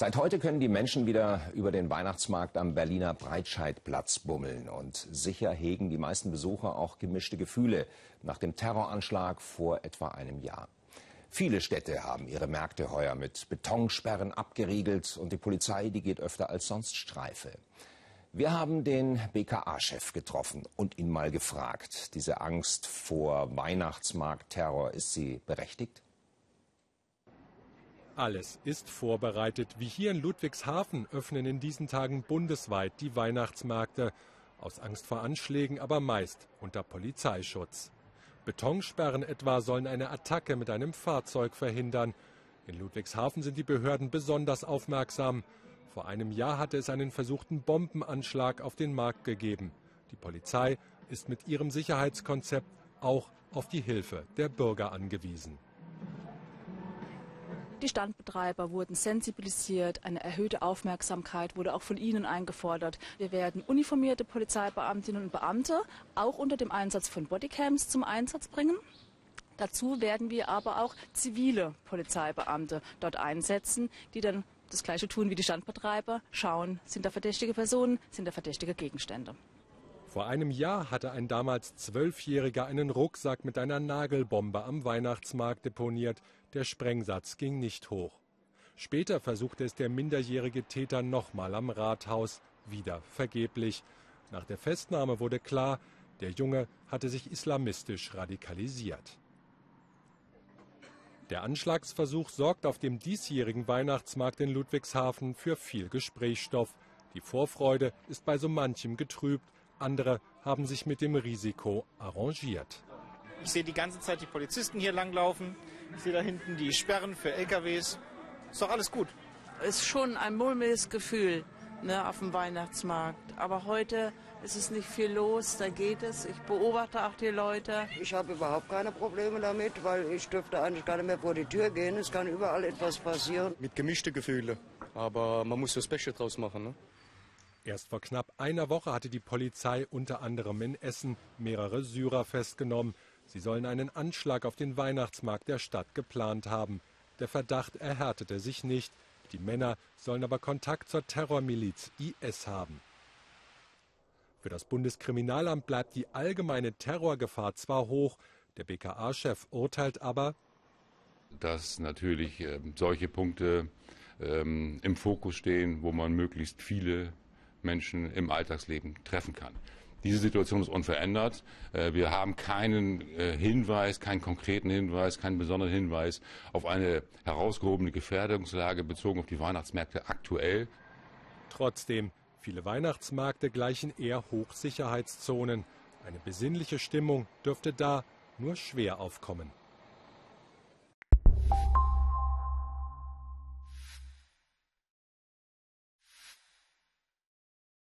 Seit heute können die Menschen wieder über den Weihnachtsmarkt am Berliner Breitscheidplatz bummeln. Und sicher hegen die meisten Besucher auch gemischte Gefühle nach dem Terroranschlag vor etwa einem Jahr. Viele Städte haben ihre Märkte heuer mit Betonsperren abgeriegelt und die Polizei, die geht öfter als sonst Streife. Wir haben den BKA-Chef getroffen und ihn mal gefragt, diese Angst vor Weihnachtsmarktterror, ist sie berechtigt? Alles ist vorbereitet. Wie hier in Ludwigshafen öffnen in diesen Tagen bundesweit die Weihnachtsmärkte. Aus Angst vor Anschlägen, aber meist unter Polizeischutz. Betonsperren etwa sollen eine Attacke mit einem Fahrzeug verhindern. In Ludwigshafen sind die Behörden besonders aufmerksam. Vor einem Jahr hatte es einen versuchten Bombenanschlag auf den Markt gegeben. Die Polizei ist mit ihrem Sicherheitskonzept auch auf die Hilfe der Bürger angewiesen. Die Standbetreiber wurden sensibilisiert, eine erhöhte Aufmerksamkeit wurde auch von ihnen eingefordert. Wir werden uniformierte Polizeibeamtinnen und Beamte auch unter dem Einsatz von Bodycams zum Einsatz bringen. Dazu werden wir aber auch zivile Polizeibeamte dort einsetzen, die dann das Gleiche tun wie die Standbetreiber, schauen, sind da verdächtige Personen, sind da verdächtige Gegenstände. Vor einem Jahr hatte ein damals Zwölfjähriger einen Rucksack mit einer Nagelbombe am Weihnachtsmarkt deponiert. Der Sprengsatz ging nicht hoch. Später versuchte es der minderjährige Täter nochmal am Rathaus, wieder vergeblich. Nach der Festnahme wurde klar, der Junge hatte sich islamistisch radikalisiert. Der Anschlagsversuch sorgt auf dem diesjährigen Weihnachtsmarkt in Ludwigshafen für viel Gesprächsstoff. Die Vorfreude ist bei so manchem getrübt, andere haben sich mit dem Risiko arrangiert. Ich sehe die ganze Zeit die Polizisten hier langlaufen. Ich sehe da hinten die Sperren für LKWs. Ist doch alles gut. Es ist schon ein mulmiges Gefühl ne, auf dem Weihnachtsmarkt. Aber heute ist es nicht viel los, da geht es. Ich beobachte auch die Leute. Ich habe überhaupt keine Probleme damit, weil ich dürfte eigentlich gar nicht mehr vor die Tür gehen. Es kann überall etwas passieren. Mit gemischte Gefühle. Aber man muss das Beste draus machen. Ne? Erst vor knapp einer Woche hatte die Polizei unter anderem in Essen mehrere Syrer festgenommen. Sie sollen einen Anschlag auf den Weihnachtsmarkt der Stadt geplant haben. Der Verdacht erhärtete sich nicht. Die Männer sollen aber Kontakt zur Terrormiliz IS haben. Für das Bundeskriminalamt bleibt die allgemeine Terrorgefahr zwar hoch, der BKA-Chef urteilt aber, dass natürlich äh, solche Punkte ähm, im Fokus stehen, wo man möglichst viele Menschen im Alltagsleben treffen kann. Diese Situation ist unverändert. Äh, wir haben keinen äh, Hinweis, keinen konkreten Hinweis, keinen besonderen Hinweis auf eine herausgehobene Gefährdungslage bezogen auf die Weihnachtsmärkte aktuell. Trotzdem, viele Weihnachtsmärkte gleichen eher Hochsicherheitszonen. Eine besinnliche Stimmung dürfte da nur schwer aufkommen.